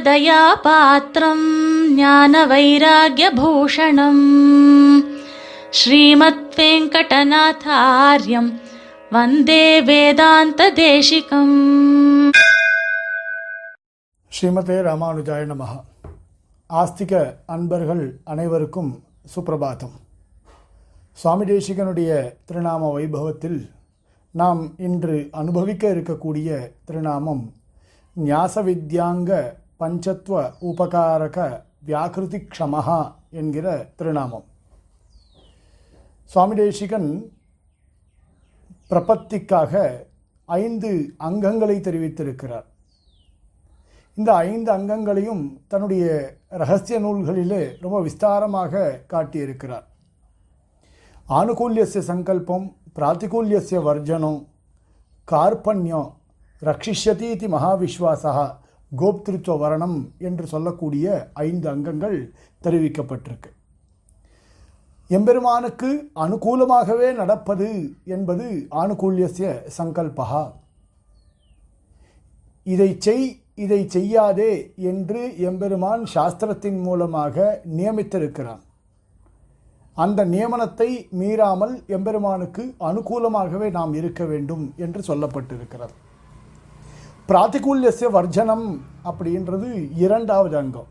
ராமானுஜதயாபாத்திரம் ஞான வைராகியபூஷணம் ஸ்ரீமத் வெங்கடநாதாரியம் வந்தே வேதாந்த தேசிகம் ஸ்ரீமதே ராமானுஜாய நமகா ஆஸ்திக அன்பர்கள் அனைவருக்கும் சுப்பிரபாதம் சுவாமி தேசிகனுடைய திருநாம வைபவத்தில் நாம் இன்று அனுபவிக்க இருக்கக்கூடிய திருநாமம் ஞாச வித்யாங்க உபகாரக வியாக்கிருதி க்ஷமஹா என்கிற திருநாமம். சுவாமி தேசிகன் பிரபத்திக்காக ஐந்து அங்கங்களை தெரிவித்திருக்கிறார். இந்த ஐந்து அங்கங்களையும் தன்னுடைய ரகசிய நூல்களிலே ரொம்ப விஸ்தாரமாக காட்டியிருக்கிறார். ஆனுகூல்யசிய சங்கல்பம் பிராத்திகூல்யசிய வர்ஜனம் கார்பண்யம் ரக்ஷிஷ்யதீதி மகாவிஸ்வாசா கோப்திருத்துவ வரணம் என்று சொல்லக்கூடிய ஐந்து அங்கங்கள் தெரிவிக்கப்பட்டிருக்கு. எம்பெருமானுக்கு அனுகூலமாகவே நடப்பது என்பது ஆணுகூல்யசிய சங்கல்பகா இதை செய் இதை செய்யாதே என்று எம்பெருமான் சாஸ்திரத்தின் மூலமாக நியமித்திருக்கிறான். அந்த நியமனத்தை மீறாமல் எம்பெருமானுக்கு அனுகூலமாகவே நாம் இருக்க வேண்டும் என்று சொல்லப்பட்டிருக்கிறது. பிராத்திகூல்யசிய வர்ஜனம் அப்படின்றது இரண்டாவது அங்கம்.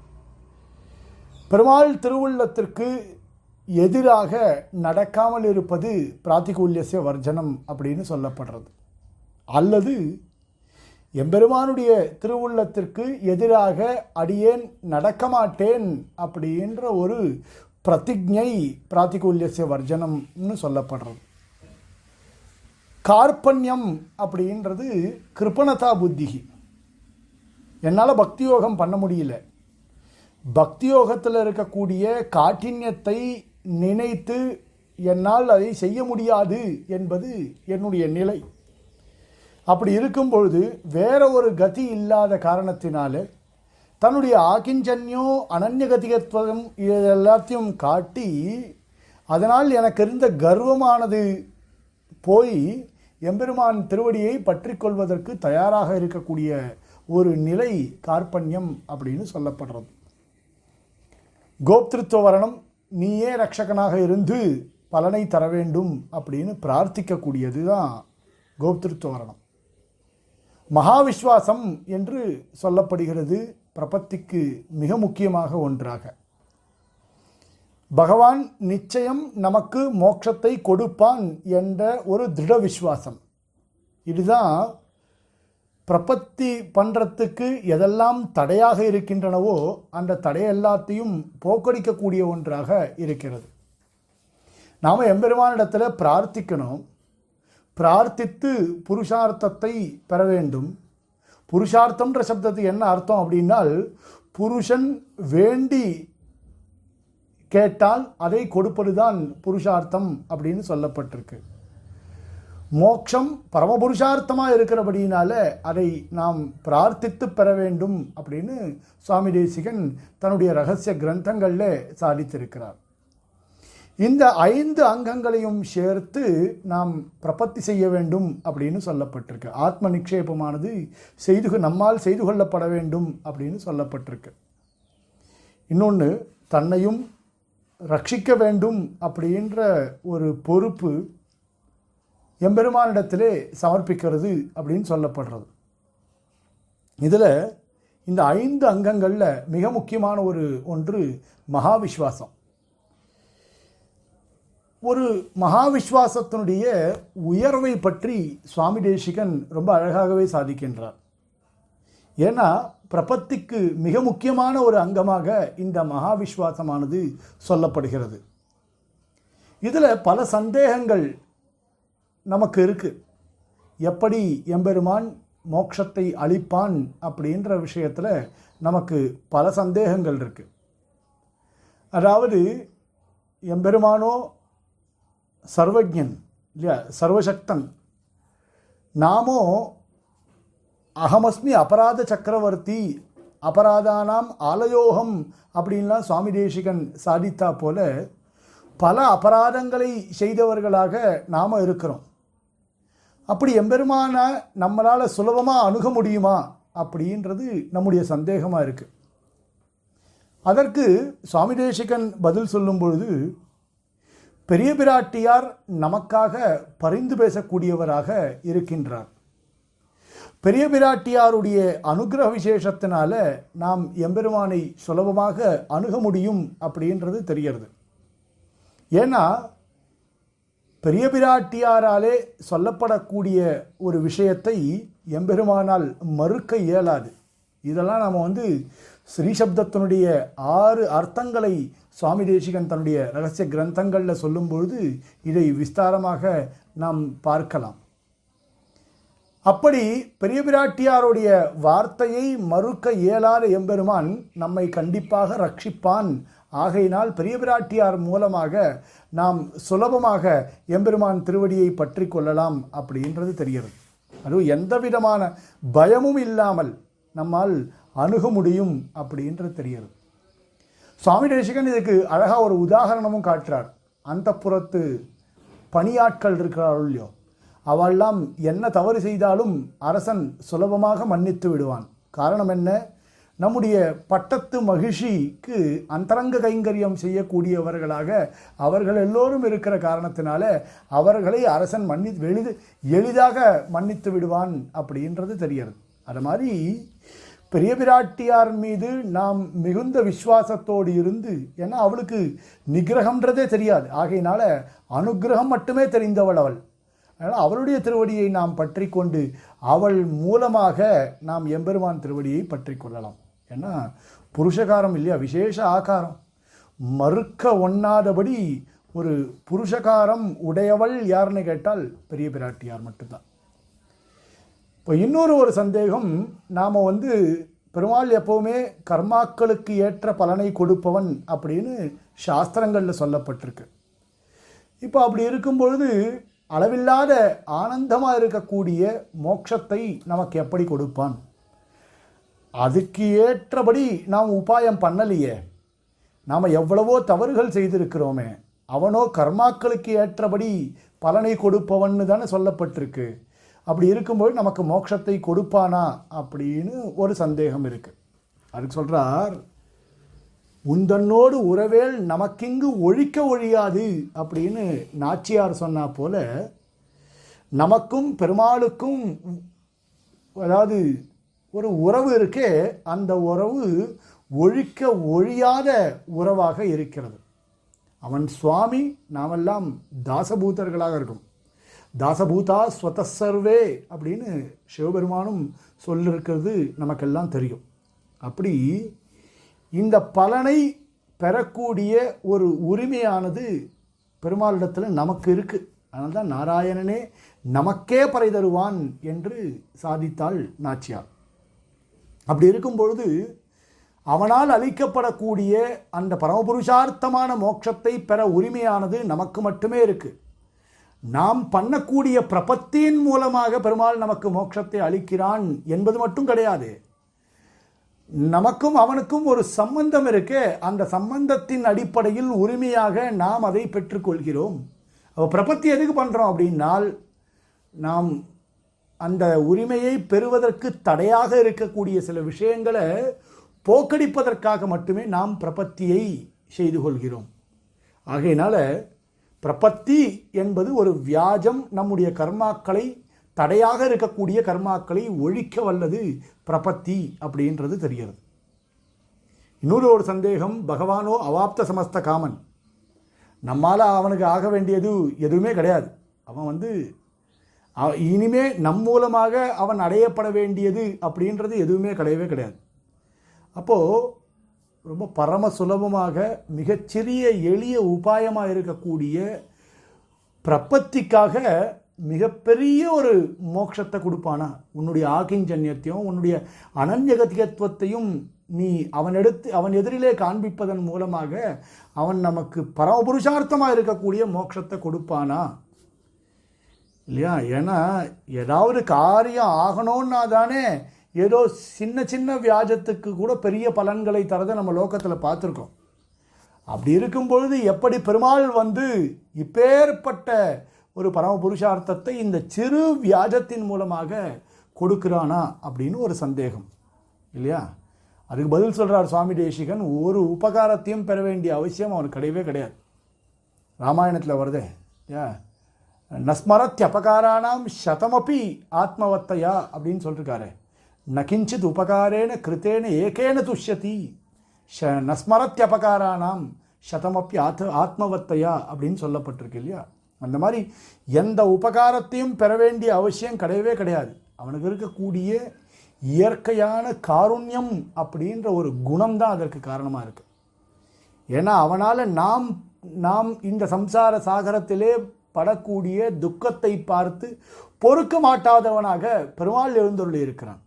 பெருமாள் திருவுள்ளத்திற்கு எதிராக நடக்காமல் இருப்பது பிராத்திகூல்யசிய வர்ஜனம் அப்படின்னு சொல்லப்படுறது. அல்லது எம்பெருமானுடைய திருவுள்ளத்திற்கு எதிராக அடியேன் நடக்க மாட்டேன் அப்படின்ற ஒரு பிரதிஜை பிராத்திகூல்யசிய வர்ஜனம்னு சொல்லப்படுறது. கார்பண்யம் அப்படின்றது கிருப்பணதா புத்திகி. என்னால் பக்தி யோகம் பண்ண முடியல. பக்தி யோகத்தில் இருக்கக்கூடிய காட்டின்யத்தை நினைத்து என்னால் அதை செய்ய முடியாது என்பது என்னுடைய நிலை. அப்படி இருக்கும் பொழுது வேற ஒரு கதி இல்லாத காரணத்தினால தன்னுடைய ஆக்கிஞ்சன்யம் அனன்யகதிகத்துவம் இது எல்லாத்தையும் காட்டி அதனால் எனக்கு இருந்த கர்வமானது போய் எம்பெருமான் திருவடியை பற்றி கொள்வதற்கு தயாராக இருக்கக்கூடிய ஒரு நிலை கார்பண்யம் அப்படின்னு சொல்லப்படுறது. கோப்திருத்துவ வரணம் நீயே ரட்சகனாக இருந்து பலனை தர வேண்டும் அப்படின்னு பிரார்த்திக்கக்கூடியது தான் கோப்திருத்துவ வரணம் மகாவிஸ்வாசம் என்று சொல்லப்படுகிறது பிரபத்திக்கு மிக முக்கியமாக ஒன்றாக. பகவான் நிச்சயம் நமக்கு மோட்சத்தை கொடுப்பான் என்ற ஒரு திருட விஸ்வாசம் இதுதான் பிரபத்தி பண்ணுறத்துக்கு எதெல்லாம் தடையாக இருக்கின்றனவோ அந்த தடை எல்லாத்தையும் போக்கடிக்கக்கூடிய ஒன்றாக இருக்கிறது. நாம் எம்பெருமானிடத்தில் பிரார்த்திக்கணும். பிரார்த்தித்து புருஷார்த்தத்தை பெற வேண்டும். புருஷார்த்தம்ன்ற சப்தத்துக்கு என்ன அர்த்தம் அப்படின்னால் புருஷன் வேண்டி கேட்டால் அதை கொடுப்பதுதான் புருஷார்த்தம் அப்படின்னு சொல்லப்பட்டிருக்கு. மோக்ஷம் பரமபுருஷார்த்தமாக இருக்கிறபடியினால அதை நாம் பிரார்த்தித்து பெற வேண்டும் அப்படின்னு சுவாமி தேசிகன் தன்னுடைய ரகசிய கிரந்தங்களில் சாதித்திருக்கிறார். இந்த ஐந்து அங்கங்களையும் சேர்த்து நாம் பிரபத்தி செய்ய வேண்டும் அப்படின்னு சொல்லப்பட்டிருக்கு. ஆத்ம நிக்ஷேபமானது செய்து நம்மால் செய்து கொள்ளப்பட வேண்டும் அப்படின்னு சொல்லப்பட்டிருக்கு. இன்னொன்று தன்னையும் ரட்சிக்க வேண்டும் அப்படின்ற ஒரு பொறுப்பு எம்பெருமானிடத்திலே சமர்ப்பிக்கிறது அப்படின்னு சொல்லப்படுறது. இதில் இந்த ஐந்து அங்கங்களில் மிக முக்கியமான ஒரு ஒன்று மகாவிஸ்வாசம். ஒரு மகாவிஸ்வாசத்தினுடைய உயர்வை பற்றி சுவாமி தேசிகன் ரொம்ப அழகாகவே சாதிக்கின்றார். ஏன்னா பிரபத்திக்கு மிக முக்கியமான ஒரு அங்கமாக இந்த மகாவிஸ்வாசமானது சொல்லப்படுகிறது. இதில் பல சந்தேகங்கள் நமக்கு இருக்குது எப்படி எம்பெருமான் மோட்சத்தை அளிப்பான் அப்படின்ற விஷயத்தில் நமக்கு பல சந்தேகங்கள் இருக்குது அதாவது எம்பெருமானோ சர்வஜன் இல்லையா? சர்வசக்தன் நாமோ அகமஸ்மி அபராத சக்கரவர்த்தி அபராதானாம் ஆலயோகம் அப்படின்லாம் சுவாமி தேசிகன் சாதித்தா போல பல அபராதங்களை செய்தவர்களாக நாம் இருக்கிறோம். அப்படி எம்பெருமான நம்மளால் சுலபமாக அணுக முடியுமா அப்படின்றது நம்முடைய சந்தேகமாக இருக்குது அதற்கு சுவாமி தேசிகன் பதில் சொல்லும் பொழுது பெரிய பிராட்டியார் நமக்காக பரிந்து பேசக்கூடியவராக இருக்கின்றார். பெரிய பிராட்டியாருடைய அனுகிரக விசேஷத்தினால நாம் எம்பெருமானை சுலபமாக அணுக முடியும் அப்படின்றது தெரிகிறது. ஏன்னா பெரிய பிராட்டியாராலே சொல்லப்படக்கூடிய ஒரு விஷயத்தை எம்பெருமானால் மறுக்க இயலாது. இதெல்லாம் நாம் வந்து ஸ்ரீசப்தத்தினுடைய ஆறு அர்த்தங்களை சுவாமி தேசிகன் தன்னுடைய ரகசிய கிரந்தங்களில் சொல்லும்பொழுது இதை விஸ்தாரமாக நாம் பார்க்கலாம். அப்படி பெரிய பிராட்டியாருடைய வார்த்தையை மறுக்க இயலாத எம்பெருமான் நம்மை கண்டிப்பாக ரட்சிப்பான். ஆகையினால் பெரிய பிராட்டியார் மூலமாக நாம் சுலபமாக எம்பெருமான் திருவடியை பற்றி கொள்ளலாம் அப்படின்றது தெரிகிறது. அதுவும் எந்த விதமான பயமும் இல்லாமல் நம்மால் அணுக முடியும் அப்படின்றது தெரிகிறது. சுவாமி தேசிகன் இதுக்கு அழகாக ஒரு உதாரணமும் காட்டுறார். அந்த புறத்து பணியாட்கள் இருக்கிறார்கள் இல்லையோ? அவெல்லாம் என்ன தவறு செய்தாலும் அரசன் சுலபமாக மன்னித்து விடுவான். காரணம் என்ன? நம்முடைய பட்டத்து மகிழ்ச்சிக்கு அந்தரங்க கைங்கரியம் செய்யக்கூடியவர்களாக அவர்கள் எல்லோரும் இருக்கிற காரணத்தினால அவர்களை அரசன் மன்னி எளிது எளிதாக மன்னித்து விடுவான் அப்படின்றது தெரிகிறது. அது மாதிரி பெரிய பிராட்டியார் மீது நாம் மிகுந்த விசுவாசத்தோடு இருந்து ஏன்னா அவளுக்கு நிகிரகம்ன்றதே தெரியாது. ஆகையினால அனுகிரகம் மட்டுமே தெரிந்தவள் அவள். அதனால் அவளுடைய திருவடியை நாம் பற்றி கொண்டு அவள் மூலமாக நாம் எம்பெருமான் திருவடியை பற்றி கொள்ளலாம் ஏன்னா புருஷகாரம் இல்லையா? விசேஷ ஆகாரம். மறுக்க ஒண்ணாதபடி ஒரு புருஷகாரம் உடையவள் யாருன்னு கேட்டால் பெரிய பிராட்டியார் மட்டும்தான். இப்போ இன்னொரு ஒரு சந்தேகம் நாம் வந்து பெருமாள் எப்போவுமே கர்மாக்களுக்கு ஏற்ற பலனை கொடுப்பவன் அப்படின்னு சாஸ்திரங்களில் சொல்லப்பட்டிருக்கு. இப்போ அப்படி இருக்கும் பொழுது அளவில்லாத ஆனந்தமாக இருக்கக்கூடிய மோட்சத்தை நமக்கு எப்படி கொடுப்பான்? அதுக்கு ஏற்றபடி நாம் உபாயம் பண்ணலையே. நாம் எவ்வளவோ தவறுகள் செய்திருக்கிறோமே அவனோ கர்மாக்களுக்கு ஏற்றபடி பலனை கொடுப்பவன்னு தானே சொல்லப்பட்டிருக்கு. அப்படி இருக்கும்போது நமக்கு மோட்சத்தை கொடுப்பானா அப்படின்னு ஒரு சந்தேகம் இருக்குது அதுக்கு சொல்கிறார் உந்தன்னோடு உறவேல் நமக்கிங்கு ஒழிக்க ஒழியாது அப்படின்னு நாச்சியார் சொன்னா போல நமக்கும் பெருமாளுக்கும் அதாவது ஒரு உறவு இருக்கே அந்த உறவு ஒழிக்க ஒழியாத உறவாக இருக்கிறது. அவன் சுவாமி நாமெல்லாம் தாசபூதர்களாக இருக்கும். தாசபூதா ஸ்வதசர்வே அப்படின்னு சிவபெருமானும் சொல்லிருக்கிறது நமக்கெல்லாம் தெரியும். அப்படி இந்த பலனை பெறக்கூடிய ஒரு உரிமையானது பெருமாளிடத்தில் நமக்கு இருக்குது அதனால தான் நாராயணனே நமக்கே பறை தருவான் என்று சாதித்தாள் நாச்சியார். அப்படி இருக்கும் பொழுது அவனால் அளிக்கப்படக்கூடிய அந்த பரமபுருஷார்த்தமான மோட்சத்தை பெற உரிமையானது நமக்கு மட்டுமே இருக்குது நாம் பண்ணக்கூடிய பிரபத்தியின் மூலமாக பெருமாள் நமக்கு மோட்சத்தை அளிக்கிறான் என்பது மட்டும் கிடையாது. நமக்கும் அவனுக்கும் ஒரு சம்பந்தம் இருக்கு. அந்த சம்பந்தத்தின் அடிப்படையில் உரிமையாக நாம் அதை பெற்றுக்கொள்கிறோம். அப்போ பிரபத்தி எதுக்கு பண்ணுறோம் அப்படின்னால் நாம் அந்த உரிமையை பெறுவதற்கு தடையாக இருக்கக்கூடிய சில விஷயங்களை போக்கடிப்பதற்காக மட்டுமே நாம் பிரபத்தியை செய்து கொள்கிறோம். ஆகையினால் பிரபத்தி என்பது ஒரு வியாஜம் நம்முடைய கர்மாக்களை தடையாக இருக்கக்கூடிய கர்மாக்களை ஒழிக்க வல்லது பிரபத்தி அப்படின்றது தெரிகிறது. இன்னொரு ஒரு சந்தேகம் பகவானோ அவாப்த சமஸ்த காமன். நம்மால் அவனுக்கு ஆக வேண்டியது எதுவுமே கிடையாது. அவன் வந்து இனிமே நம் மூலமாக அவன் அடையப்பட வேண்டியது அப்படின்றது எதுவுமே கிடையவே கிடையாது. அப்போது ரொம்ப பரம சுலபமாக மிகச்சிறிய எளிய உபாயமாக இருக்கக்கூடிய பிரபத்திக்காக மிகப்பெரிய ஒரு மோட்சத்தை கொடுப்பானா? உன்னுடைய ஆகிஞ்சன்யத்தையும் உன்னுடைய அனன்யகத்தியத்துவத்தையும் நீ அவன் எடுத்து அவன் எதிரிலே காண்பிப்பதன் மூலமாக அவன் நமக்கு பரமபுருஷார்த்தமாக இருக்கக்கூடிய மோட்சத்தை கொடுப்பானா? இல்லையா? ஏன்னா ஏதாவது காரியம் ஆகணும்னா தானே ஏதோ சின்ன சின்ன வியாஜத்துக்கு கூட பெரிய பலன்களை தரதை நம்ம லோகத்தில் பார்த்துருக்கோம். அப்படி இருக்கும் பொழுது எப்படி பெருமாள் வந்து இப்பேற்பட்ட ஒரு பரம புருஷார்த்தத்தை இந்த சிறு வியாஜத்தின் மூலமாக கொடுக்குறானா அப்படின்னு ஒரு சந்தேகம். இல்லையா? அதுக்கு பதில் சொல்கிறார் சுவாமி தேசிகன் ஒரு உபகாரத்தையும் பெற வேண்டிய அவசியம் அவனுக்கு கிடையவே கிடையாது. ராமாயணத்தில் வருதே ஏ நஸ்மரத் அபகாரானாம் சதமப்பி ஆத்மவத்தையா அப்படின்னு சொல்லிருக்காரு. நகிஞ்சித் உபகாரேன கிருத்தேன ஏகேன துஷ்யதி. ஷ நஸ்மரத் அபகாரானாம் சதமப்பி ஆத் ஆத்மவத்தையா அப்படின்னு சொல்லப்பட்டிருக்கு இல்லையா? அந்த மாதிரி எந்த உபகாரத்தையும் பெற வேண்டிய அவசியம் கிடையவே கிடையாது. அவனுக்கு இருக்கக்கூடிய இயற்கையான காருண்யம் அப்படின்ற ஒரு குணம் தான் அதற்கு காரணமாக இருக்குது ஏன்னா அவனால் நாம் நாம் இந்த சம்சார சாகரத்திலே படக்கூடிய துக்கத்தை பார்த்து பொறுக்க மாட்டாதவனாக பெருமாள் எழுந்தருளி இருக்கிறான்.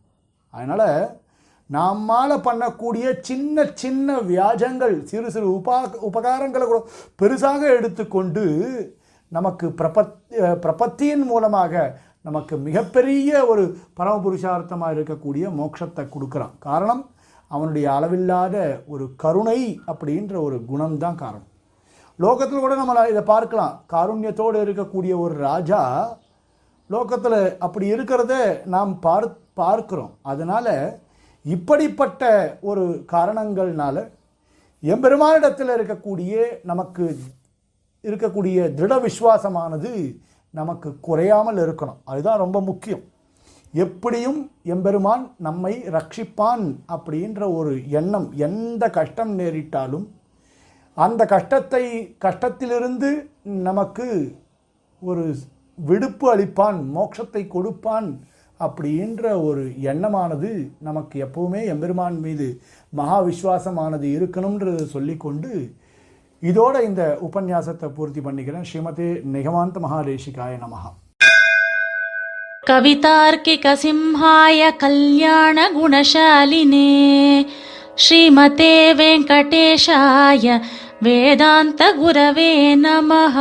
அதனால் நம்மால் பண்ணக்கூடிய சின்ன சின்ன வியாஜங்கள் சிறு சிறு உபா உபகாரங்களை கூட பெருசாக எடுத்துக்கொண்டு நமக்கு பிரபத் பிரபத்தியின் மூலமாக நமக்கு மிகப்பெரிய ஒரு பரமபுருஷார்த்தமாக இருக்கக்கூடிய மோட்சத்தை கொடுக்குறான். காரணம் அவனுடைய அளவில்லாத ஒரு கருணை அப்படின்ற ஒரு குணம்தான் காரணம். லோகத்தில் கூட நம்ம இதை பார்க்கலாம். காருண்யத்தோடு இருக்கக்கூடிய ஒரு ராஜா லோகத்தில் அப்படி இருக்கிறத நாம் பார் பார்க்கிறோம். அதனால் இப்படிப்பட்ட ஒரு காரணங்கள்னால எம்பெருமானிடத்தில் இருக்கக்கூடிய நமக்கு இருக்கக்கூடிய திருட விசுவாசமானது நமக்கு குறையாமல் இருக்கணும். அதுதான் ரொம்ப முக்கியம். எப்படியும் எம்பெருமான் நம்மை ரட்சிப்பான் அப்படின்ற ஒரு எண்ணம் எந்த கஷ்டம் நேரிட்டாலும் அந்த கஷ்டத்தை கஷ்டத்திலிருந்து நமக்கு ஒரு விடுப்பு அளிப்பான் மோட்சத்தை கொடுப்பான் அப்படின்ற ஒரு எண்ணமானது நமக்கு எப்பவுமே எம்பெருமான் மீது மகா விஸ்வாசமானது இருக்கணும்ன்றது சொல்லிக்கொண்டு இதோட இந்த உபன்யாசத்தை பூர்த்தி பண்ணிக்கிறேன் ஸ்ரீமதே நிகமாந்த மகாதேசிகாய நமஹா कवितार्किकसिंहाय कल्याणगुणशालिने श्रीमते वेङ्कटेशाय वेदान्तगुरवे नमः